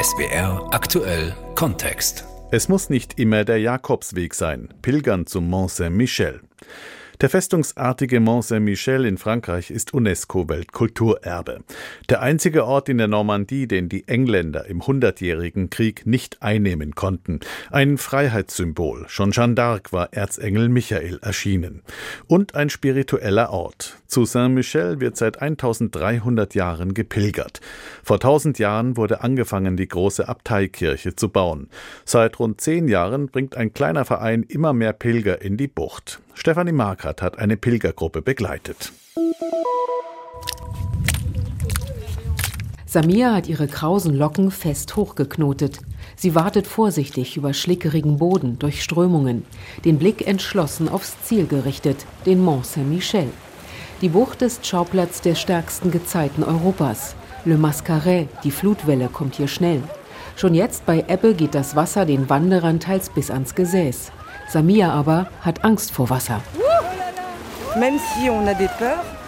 SBR aktuell Kontext. Es muss nicht immer der Jakobsweg sein, Pilgern zum Mont Saint-Michel. Der festungsartige Mont Saint-Michel in Frankreich ist UNESCO-Weltkulturerbe. Der einzige Ort in der Normandie, den die Engländer im Hundertjährigen Krieg nicht einnehmen konnten. Ein Freiheitssymbol. Schon Jeanne d'Arc war Erzengel Michael erschienen. Und ein spiritueller Ort. Zu Saint-Michel wird seit 1300 Jahren gepilgert. Vor 1000 Jahren wurde angefangen, die große Abteikirche zu bauen. Seit rund zehn Jahren bringt ein kleiner Verein immer mehr Pilger in die Bucht. Stefanie Markert hat eine Pilgergruppe begleitet. Samia hat ihre krausen Locken fest hochgeknotet. Sie wartet vorsichtig über schlickerigen Boden, durch Strömungen, den Blick entschlossen aufs Ziel gerichtet, den Mont Saint-Michel. Die Bucht ist Schauplatz der stärksten Gezeiten Europas. Le Mascaret, die Flutwelle kommt hier schnell. Schon jetzt bei Ebbe geht das Wasser den Wanderern teils bis ans Gesäß. Samia aber hat Angst vor Wasser.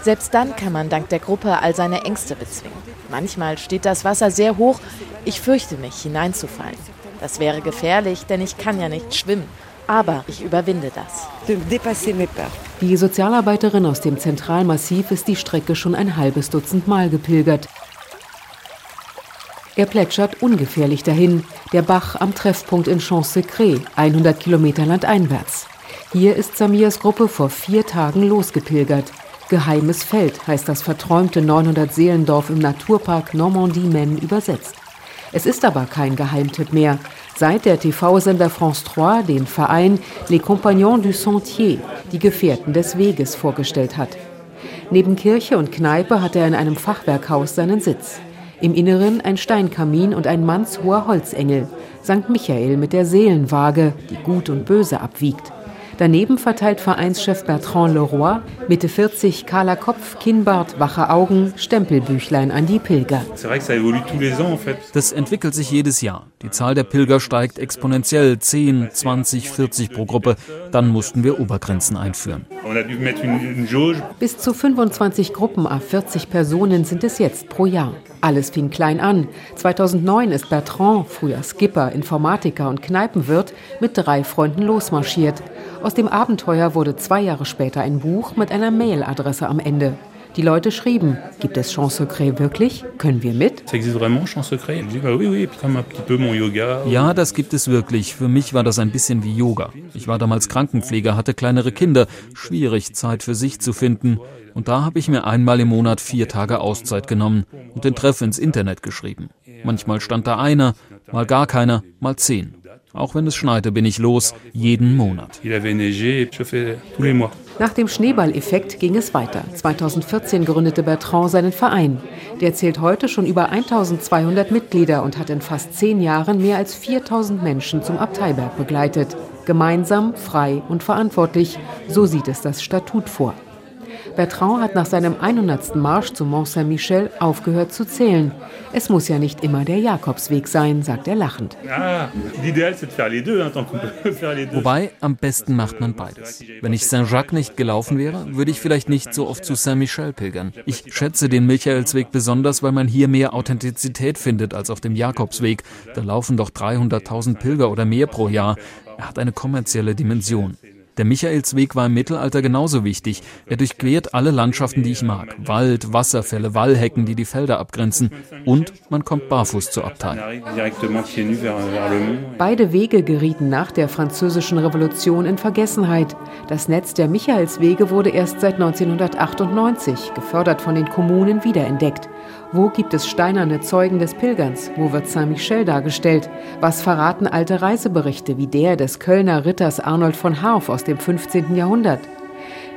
Selbst dann kann man dank der Gruppe all seine Ängste bezwingen. Manchmal steht das Wasser sehr hoch. Ich fürchte mich, hineinzufallen. Das wäre gefährlich, denn ich kann ja nicht schwimmen. Aber ich überwinde das. Die Sozialarbeiterin aus dem Zentralmassiv ist die Strecke schon ein halbes Dutzend Mal gepilgert. Er plätschert ungefährlich dahin, der Bach am Treffpunkt in Champs-Secret, 100 Kilometer landeinwärts. Hier ist Samias Gruppe vor vier Tagen losgepilgert. Geheimes Feld heißt das verträumte 900-Seelendorf im Naturpark Normandie-Maine übersetzt. Es ist aber kein Geheimtipp mehr, seit der TV-Sender France 3 den Verein Les Compagnons du Sentier, die Gefährten des Weges, vorgestellt hat. Neben Kirche und Kneipe hat er in einem Fachwerkhaus seinen Sitz. Im Inneren ein Steinkamin und ein mannshoher Holzengel, St. Michael mit der Seelenwaage, die Gut und Böse abwiegt. Daneben verteilt Vereinschef Bertrand Leroy, Mitte 40, kahler Kopf, Kinnbart, wache Augen, Stempelbüchlein an die Pilger. Das entwickelt sich jedes Jahr. Die Zahl der Pilger steigt exponentiell, 10, 20, 40 pro Gruppe. Dann mussten wir Obergrenzen einführen. Bis zu 25 Gruppen a 40 Personen sind es jetzt pro Jahr. Alles fing klein an. 2009 ist Bertrand, früher Skipper, Informatiker und Kneipenwirt, mit drei Freunden losmarschiert. Aus dem Abenteuer wurde zwei Jahre später ein Buch mit einer Mailadresse am Ende. Die Leute schrieben, gibt es Chance Secret wirklich? Können wir mit? Ja, das gibt es wirklich. Für mich war das ein bisschen wie Yoga. Ich war damals Krankenpfleger, hatte kleinere Kinder, schwierig Zeit für sich zu finden. Und da habe ich mir einmal im Monat vier Tage Auszeit genommen und den Treff ins Internet geschrieben. Manchmal stand da einer, mal gar keiner, mal zehn. Auch wenn es schneite, bin ich los, jeden Monat. Nach dem Schneeballeffekt ging es weiter. 2014 gründete Bertrand seinen Verein. Der zählt heute schon über 1200 Mitglieder und hat in fast zehn Jahren mehr als 4000 Menschen zum Abteiberg begleitet. Gemeinsam, frei und verantwortlich, so sieht es das Statut vor. Bertrand hat nach seinem 100. Marsch zum Mont Saint-Michel aufgehört zu zählen. Es muss ja nicht immer der Jakobsweg sein, sagt er lachend. Wobei, am besten macht man beides. Wenn ich Saint-Jacques nicht gelaufen wäre, würde ich vielleicht nicht so oft zu Saint-Michel pilgern. Ich schätze den Michaelsweg besonders, weil man hier mehr Authentizität findet als auf dem Jakobsweg. Da laufen doch 300.000 Pilger oder mehr pro Jahr. Er hat eine kommerzielle Dimension. Der Michaelsweg war im Mittelalter genauso wichtig. Er durchquert alle Landschaften, die ich mag. Wald, Wasserfälle, Wallhecken, die die Felder abgrenzen. Und man kommt barfuß zur Abtei. Beide Wege gerieten nach der Französischen Revolution in Vergessenheit. Das Netz der Michaelswege wurde erst seit 1998, gefördert von den Kommunen, wiederentdeckt. Wo gibt es steinerne Zeugen des Pilgerns? Wo wird Saint-Michel dargestellt? Was verraten alte Reiseberichte wie der des Kölner Ritters Arnold von Harf aus dem 15. Jahrhundert?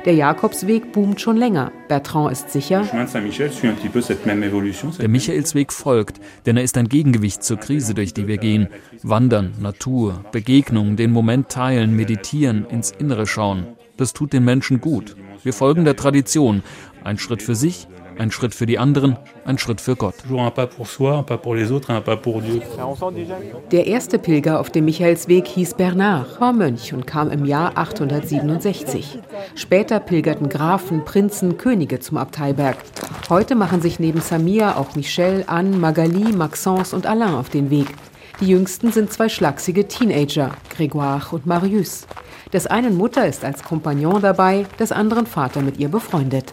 Der Jakobsweg boomt schon länger. Bertrand ist sicher. Der Michaelsweg folgt, denn er ist ein Gegengewicht zur Krise, durch die wir gehen. Wandern, Natur, Begegnung, den Moment teilen, meditieren, ins Innere schauen. Das tut den Menschen gut. Wir folgen der Tradition. Ein Schritt für sich, Ein Schritt für die anderen, ein Schritt für Gott. Der erste Pilger auf dem Michaelsweg hieß Bernard, war Mönch und kam im Jahr 867. Später pilgerten Grafen, Prinzen, Könige zum Abteiberg. Heute machen sich neben Samir auch Michel, Anne, Magali, Maxence und Alain auf den Weg. Die jüngsten sind zwei schlachsige Teenager, Grégoire und Marius. Des einen Mutter ist als Kompagnon dabei, des anderen Vater mit ihr befreundet.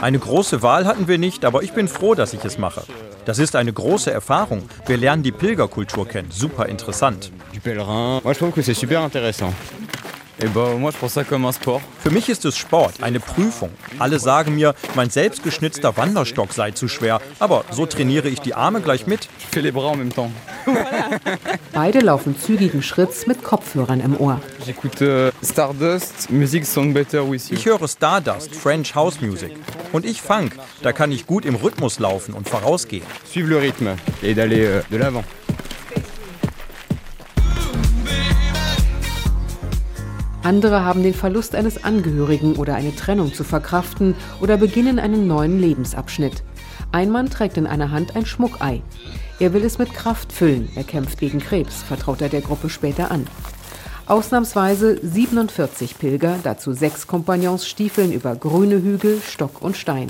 Eine große Wahl hatten wir nicht, aber ich bin froh, dass ich es mache. Das ist eine große Erfahrung. Wir lernen die Pilgerkultur kennen. Super interessant. Du pèlerin. Moi, je trouve que c'est super intéressant. Für mich ist es Sport, eine Prüfung. Alle sagen mir, mein selbstgeschnitzter Wanderstock sei zu schwer, aber so trainiere ich die Arme gleich mit. Beide laufen zügigen Schritts mit Kopfhörern im Ohr. Euh, ich höre Stardust, French House Music. Und ich Funk, da kann ich gut im Rhythmus laufen und vorausgehen. Suivre le rythme et d'aller de l'avant. Andere haben den Verlust eines Angehörigen oder eine Trennung zu verkraften oder beginnen einen neuen Lebensabschnitt. Ein Mann trägt in einer Hand ein Schmuckei. Er will es mit Kraft füllen. Er kämpft gegen Krebs, vertraut er der Gruppe später an. Ausnahmsweise 47 Pilger, dazu sechs Kompagnons stiefeln über grüne Hügel, Stock und Stein.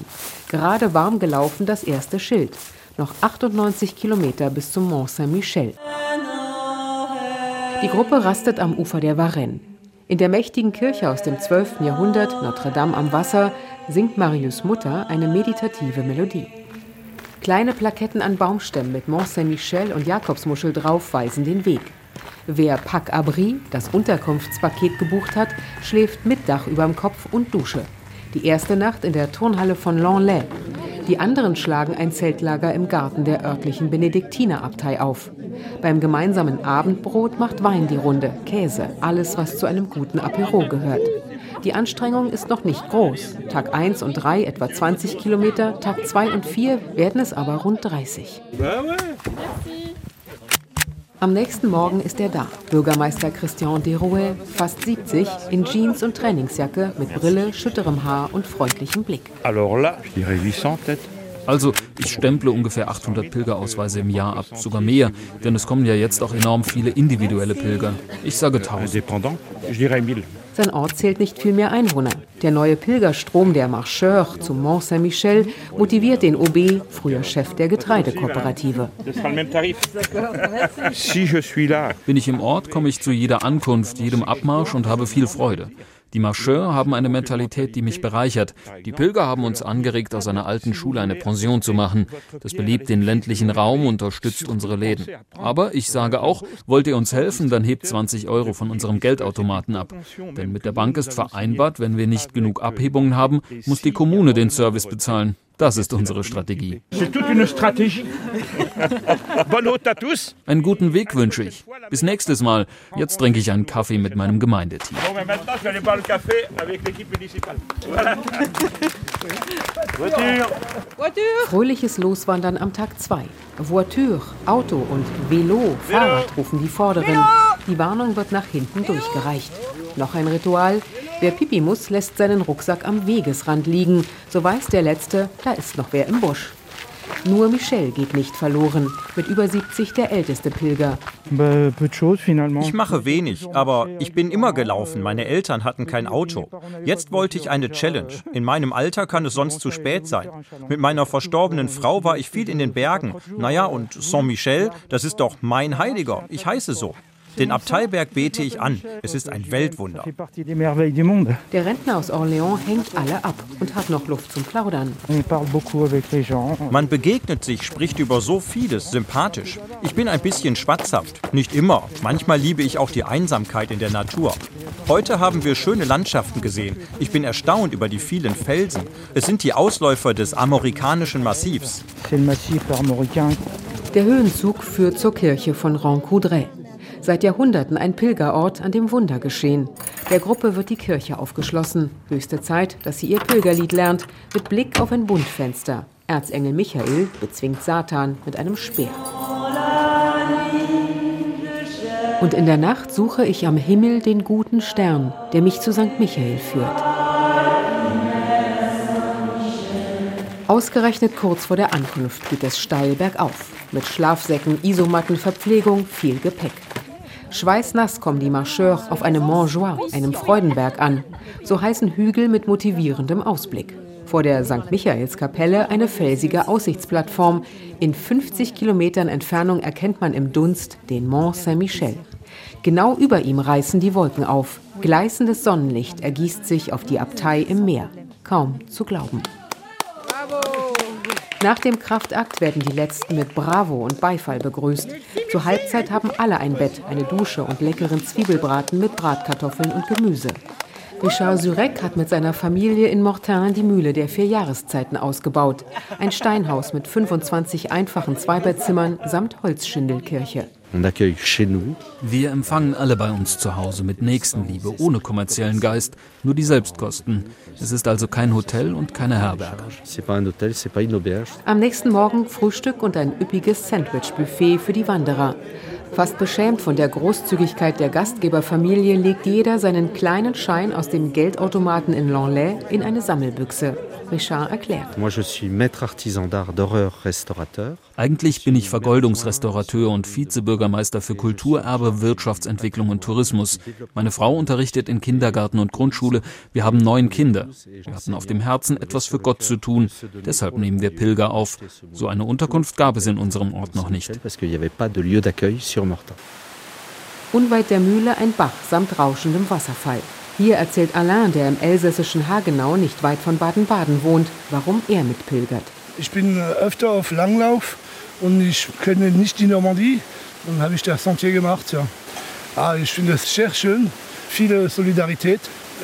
Gerade warm gelaufen das erste Schild. Noch 98 Kilometer bis zum Mont Saint-Michel. Die Gruppe rastet am Ufer der Varenne. In der mächtigen Kirche aus dem 12. Jahrhundert, Notre Dame am Wasser, singt Marius Mutter eine meditative Melodie. Kleine Plaketten an Baumstämmen mit Mont Saint-Michel und Jakobsmuschel drauf weisen den Weg. Wer Pack Abri, das Unterkunftspaket, gebucht hat, schläft mit Dach überm Kopf und Dusche. Die erste Nacht in der Turnhalle von Lanlay. Die anderen schlagen ein Zeltlager im Garten der örtlichen Benediktinerabtei auf. Beim gemeinsamen Abendbrot macht Wein die Runde, Käse, alles, was zu einem guten Apero gehört. Die Anstrengung ist noch nicht groß. Tag 1 und 3 etwa 20 Kilometer, Tag 2 und 4 werden es aber rund 30. Am nächsten Morgen ist er da. Bürgermeister Christian Derouet, fast 70, in Jeans und Trainingsjacke, mit Brille, schütterem Haar und freundlichem Blick. Also, ich stemple ungefähr 800 Pilgerausweise im Jahr ab, sogar mehr, denn es kommen ja jetzt auch enorm viele individuelle Pilger. Ich sage 1000. Sein Ort zählt nicht viel mehr Einwohner. Der neue Pilgerstrom der Marcheurs zum Mont Saint-Michel motiviert den OB, früher Chef der Getreidekooperative. Bin ich im Ort, komme ich zu jeder Ankunft, jedem Abmarsch und habe viel Freude. Die Marcheurs haben eine Mentalität, die mich bereichert. Die Pilger haben uns angeregt, aus einer alten Schule eine Pension zu machen. Das belebt den ländlichen Raum und unterstützt unsere Läden. Aber ich sage auch, wollt ihr uns helfen, dann hebt 20 Euro von unserem Geldautomaten ab. Denn mit der Bank ist vereinbart, wenn wir nicht genug Abhebungen haben, muss die Kommune den Service bezahlen. Das ist unsere Strategie. Einen guten Weg wünsche ich. Bis nächstes Mal. Jetzt trinke ich einen Kaffee mit meinem Gemeindeteam. Fröhliches Loswandern am Tag 2. Voiture, Auto und Velo, Fahrrad rufen die Vorderen. Die Warnung wird nach hinten durchgereicht. Noch ein Ritual. Wer Pipi muss, lässt seinen Rucksack am Wegesrand liegen. So weiß der Letzte, da ist noch wer im Busch. Nur Michel geht nicht verloren, mit über 70 der älteste Pilger. Ich mache wenig, aber ich bin immer gelaufen. Meine Eltern hatten kein Auto. Jetzt wollte ich eine Challenge. In meinem Alter kann es sonst zu spät sein. Mit meiner verstorbenen Frau war ich viel in den Bergen. Naja, und Saint-Michel, das ist doch mein Heiliger. Ich heiße so. Den Abteiberg bete ich an. Es ist ein Weltwunder. Der Rentner aus Orléans hängt alle ab und hat noch Luft zum Plaudern. Man begegnet sich, spricht über so vieles, sympathisch. Ich bin ein bisschen schwatzhaft. Nicht immer. Manchmal liebe ich auch die Einsamkeit in der Natur. Heute haben wir schöne Landschaften gesehen. Ich bin erstaunt über die vielen Felsen. Es sind die Ausläufer des amerikanischen Massivs. Der Höhenzug führt zur Kirche von Rancoudray. Seit Jahrhunderten ein Pilgerort, an dem Wunder geschehen. Der Gruppe wird die Kirche aufgeschlossen. Höchste Zeit, dass sie ihr Pilgerlied lernt, mit Blick auf ein Buntfenster. Erzengel Michael bezwingt Satan mit einem Speer. Und in der Nacht suche ich am Himmel den guten Stern, der mich zu St. Michael führt. Ausgerechnet kurz vor der Ankunft geht es steil bergauf. Mit Schlafsäcken, Isomatten, Verpflegung, viel Gepäck. Schweißnass kommen die Marcheurs auf einem Montjoie, einem Freudenberg an. So heißen Hügel mit motivierendem Ausblick. Vor der St. Michaelskapelle eine felsige Aussichtsplattform. In 50 Kilometern Entfernung erkennt man im Dunst den Mont Saint-Michel. Genau über ihm reißen die Wolken auf. Gleißendes Sonnenlicht ergießt sich auf die Abtei im Meer. Kaum zu glauben. Nach dem Kraftakt werden die Letzten mit Bravo und Beifall begrüßt. Zur Halbzeit haben alle ein Bett, eine Dusche und leckeren Zwiebelbraten mit Bratkartoffeln und Gemüse. Richard Surek hat mit seiner Familie in Mortain die Mühle der vier Jahreszeiten ausgebaut. Ein Steinhaus mit 25 einfachen Zweibettzimmern samt Holzschindelkirche. Wir empfangen alle bei uns zu Hause mit Nächstenliebe, ohne kommerziellen Geist, nur die Selbstkosten. Es ist also kein Hotel und keine Herberge. Am nächsten Morgen Frühstück und ein üppiges Sandwich-Buffet für die Wanderer. Fast beschämt von der Großzügigkeit der Gastgeberfamilie legt jeder seinen kleinen Schein aus dem Geldautomaten in Lanlais in eine Sammelbüchse. Richard erklärt. Eigentlich bin ich Vergoldungsrestaurateur und Vizebürgermeister für Kulturerbe, Wirtschaftsentwicklung und Tourismus. Meine Frau unterrichtet in Kindergarten und Grundschule. Wir haben neun Kinder. Wir hatten auf dem Herzen, etwas für Gott zu tun. Deshalb nehmen wir Pilger auf. So eine Unterkunft gab es in unserem Ort noch nicht. Unweit der Mühle ein Bach samt rauschendem Wasserfall. Hier erzählt Alain, der im elsässischen Hagenau nicht weit von Baden-Baden wohnt, warum er mitpilgert. Ich bin äh, öfter auf Langlauf und ich kenne nicht die Normandie. Dann habe ich das Sentier gemacht. Ja. Ah, ich finde es sehr schön, viele Solidarität.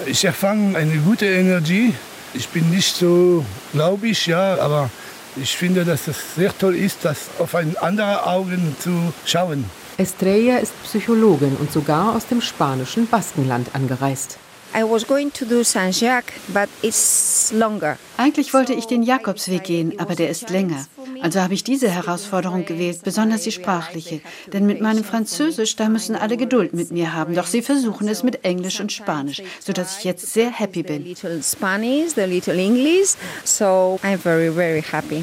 Ich erfange eine gute Energie. Ich bin nicht so glaubig, ja, aber ich finde, dass es sehr toll ist, das auf ein andere Augen zu schauen. Estrella ist Psychologin und sogar aus dem spanischen Baskenland angereist. Eigentlich wollte ich den Jakobsweg gehen, aber der ist länger. Also habe ich diese Herausforderung gewählt, besonders die sprachliche. Denn mit meinem Französisch, da müssen alle Geduld mit mir haben. Doch sie versuchen es mit Englisch und Spanisch, sodass ich jetzt sehr happy bin. Little Spanish, the little English, so I'm very, very happy.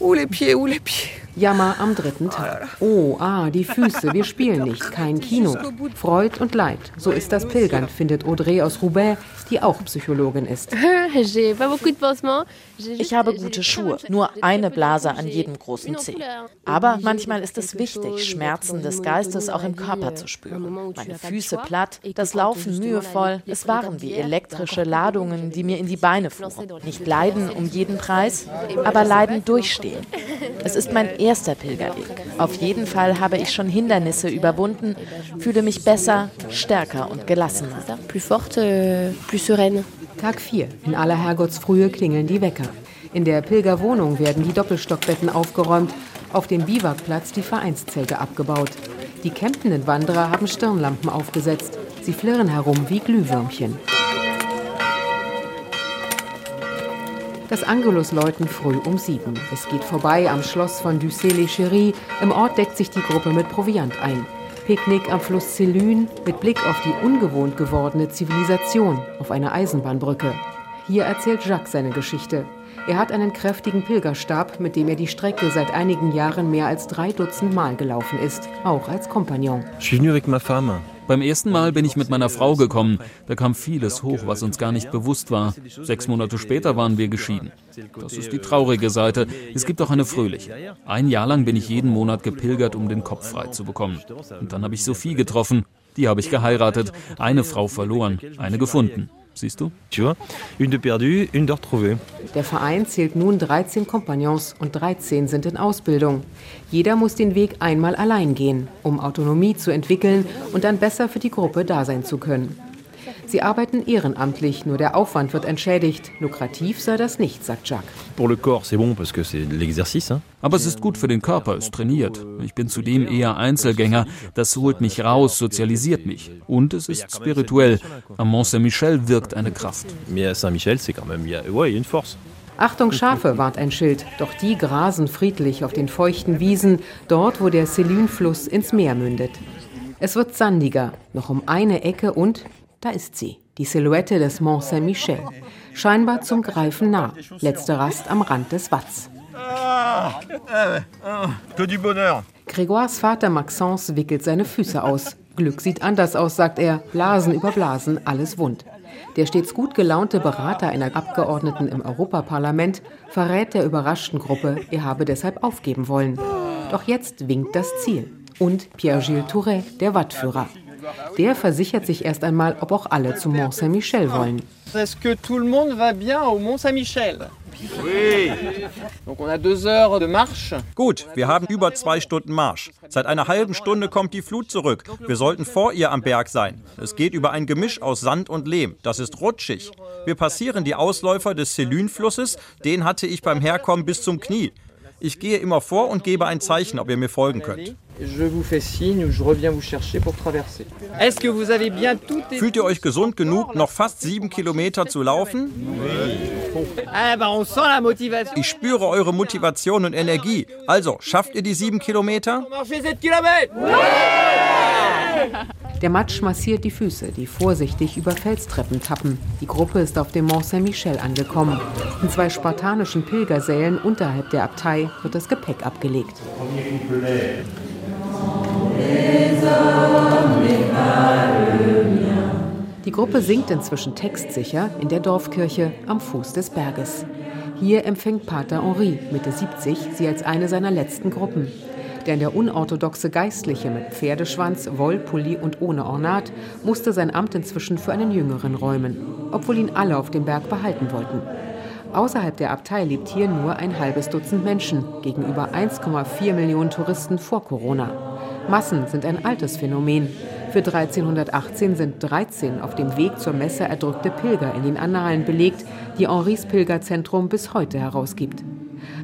Oh les pieds, où les pieds. Jammer am dritten Tag. Oh, ah, die Füße, wir spielen nicht, kein Kino. Freud und Leid, so ist das Pilgern, findet Audrey aus Roubaix, die auch Psychologin ist. Ich habe gute Schuhe, nur eine Blase an jedem großen Zeh. Aber manchmal ist es wichtig, Schmerzen des Geistes auch im Körper zu spüren. Meine Füße platt, das Laufen mühevoll, es waren wie elektrische Ladungen, die mir in die Beine fuhren. Nicht leiden um jeden Preis, aber leiden durchstehen. Es ist mein erster Pilgerweg. Auf jeden Fall habe ich schon Hindernisse überwunden, fühle mich besser, stärker und gelassener. Tag 4. In aller Herrgottsfrühe klingeln die Wecker. In der Pilgerwohnung werden die Doppelstockbetten aufgeräumt, auf dem Biwakplatz die Vereinszelte abgebaut. Die campenden Wanderer haben Stirnlampen aufgesetzt. Sie flirren herum wie Glühwürmchen. Das Angelus läuten früh um sieben. Es geht vorbei am Schloss von Ducé-les-Cheries. Im Ort deckt sich die Gruppe mit Proviant ein. Picknick am Fluss Célune mit Blick auf die ungewohnt gewordene Zivilisation auf einer Eisenbahnbrücke. Hier erzählt Jacques seine Geschichte. Er hat einen kräftigen Pilgerstab, mit dem er die Strecke seit einigen Jahren mehr als drei Dutzend Mal gelaufen ist, auch als Kompagnon. Suis venu avec ma femme. Beim ersten Mal bin ich mit meiner Frau gekommen. Da kam vieles hoch, was uns gar nicht bewusst war. Sechs Monate später waren wir geschieden. Das ist die traurige Seite. Es gibt auch eine fröhliche. Ein Jahr lang bin ich jeden Monat gepilgert, um den Kopf frei zu bekommen. Und dann habe ich Sophie getroffen. Die habe ich geheiratet. Eine Frau verloren, eine gefunden. Siehst du? Der Verein zählt nun 13 Kompagnons und 13 sind in Ausbildung. Jeder muss den Weg einmal allein gehen, um Autonomie zu entwickeln und dann besser für die Gruppe da sein zu können. Sie arbeiten ehrenamtlich, nur der Aufwand wird entschädigt. Lukrativ sei das nicht, sagt Jacques. Aber es ist gut für den Körper, es trainiert. Ich bin zudem eher Einzelgänger. Das holt mich raus, sozialisiert mich. Und es ist spirituell. Am Mont Saint-Michel wirkt eine Kraft. Achtung Schafe, warnt ein Schild. Doch die grasen friedlich auf den feuchten Wiesen, dort, wo der Selyn-Fluss ins Meer mündet. Es wird sandiger, noch um eine Ecke und da ist sie, die Silhouette des Mont Saint-Michel. Scheinbar zum Greifen nah. Letzte Rast am Rand des Watts. Grégoires Vater Maxence wickelt seine Füße aus. Glück sieht anders aus, sagt er. Blasen über Blasen, alles wund. Der stets gut gelaunte Berater einer Abgeordneten im Europaparlament verrät der überraschten Gruppe, er habe deshalb aufgeben wollen. Doch jetzt winkt das Ziel. Und Pierre-Gilles Touret, der Wattführer. Der versichert sich erst einmal, ob auch alle zum Mont Saint-Michel wollen. Est-ce que tout le monde va bien au Mont Saint-Michel? Oui. Donc on a deux heures de marche. Gut, wir haben über zwei Stunden Marsch. Seit einer halben Stunde kommt die Flut zurück. Wir sollten vor ihr am Berg sein. Es geht über ein Gemisch aus Sand und Lehm. Das ist rutschig. Wir passieren die Ausläufer des Selyn-Flusses. Den hatte ich beim Herkommen bis zum Knie. Ich gehe immer vor und gebe ein Zeichen, ob ihr mir folgen könnt. Fühlt ihr euch gesund genug, noch fast sieben Kilometer zu laufen? Ich spüre eure Motivation und Energie. Also, schafft ihr die sieben Kilometer? Der Matsch massiert die Füße, die vorsichtig über Felstreppen tappen. Die Gruppe ist auf dem Mont Saint-Michel angekommen. In zwei spartanischen Pilgersälen unterhalb der Abtei wird das Gepäck abgelegt. Die Gruppe singt inzwischen textsicher in der Dorfkirche am Fuß des Berges. Hier empfängt Pater Henri, Mitte 70, sie als eine seiner letzten Gruppen denn der unorthodoxe Geistliche mit Pferdeschwanz, Wollpulli und ohne Ornat musste sein Amt inzwischen für einen Jüngeren räumen, obwohl ihn alle auf dem Berg behalten wollten. Außerhalb der Abtei lebt hier nur ein halbes Dutzend Menschen gegenüber 1,4 Millionen Touristen vor Corona. Massen sind ein altes Phänomen. Für 1318 sind 13 auf dem Weg zur Messe erdrückte Pilger in den Annalen belegt, die Henris Pilgerzentrum bis heute herausgibt.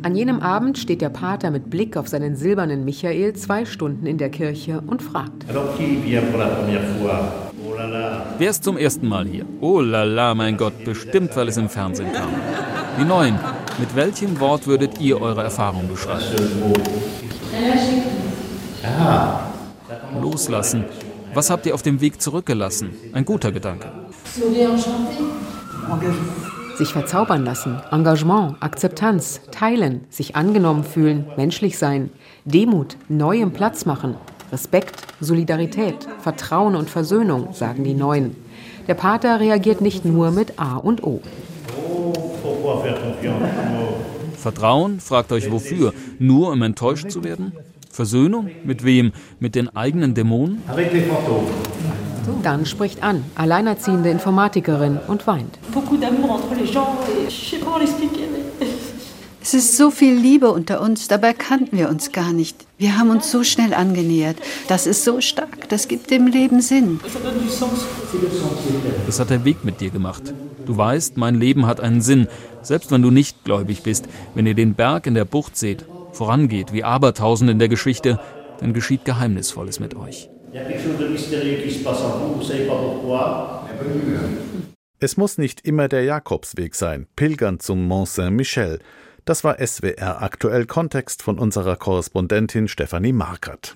An jenem Abend steht der Pater mit Blick auf seinen silbernen Michael zwei Stunden in der Kirche und fragt. Wer ist zum ersten Mal hier? Oh la la, mein Gott, bestimmt, weil es im Fernsehen kam. Die Neuen, mit welchem Wort würdet ihr eure Erfahrung beschreiben? Loslassen. Was habt ihr auf dem Weg zurückgelassen? Ein guter Gedanke. Sich verzaubern lassen, Engagement, Akzeptanz, teilen, sich angenommen fühlen, menschlich sein, Demut, neuem Platz machen, Respekt, Solidarität, Vertrauen und Versöhnung, sagen die Neuen. Der Pater reagiert nicht nur mit A und O. Vertrauen, fragt euch wofür? Nur um enttäuscht zu werden? Versöhnung? Mit wem? Mit den eigenen Dämonen? Dann spricht an, alleinerziehende Informatikerin und weint. Es ist so viel Liebe unter uns, dabei kannten wir uns gar nicht. Wir haben uns so schnell angenähert. Das ist so stark, das gibt dem Leben Sinn. Das hat der Weg mit dir gemacht. Du weißt, mein Leben hat einen Sinn, selbst wenn du nicht gläubig bist. Wenn ihr den Berg in der Bucht seht, vorangeht wie Abertausend in der Geschichte, dann geschieht Geheimnisvolles mit euch. Es muss nicht immer der Jakobsweg sein, pilgern zum Mont Saint-Michel. Das war SWR aktuell Kontext von unserer Korrespondentin Stefanie Markert.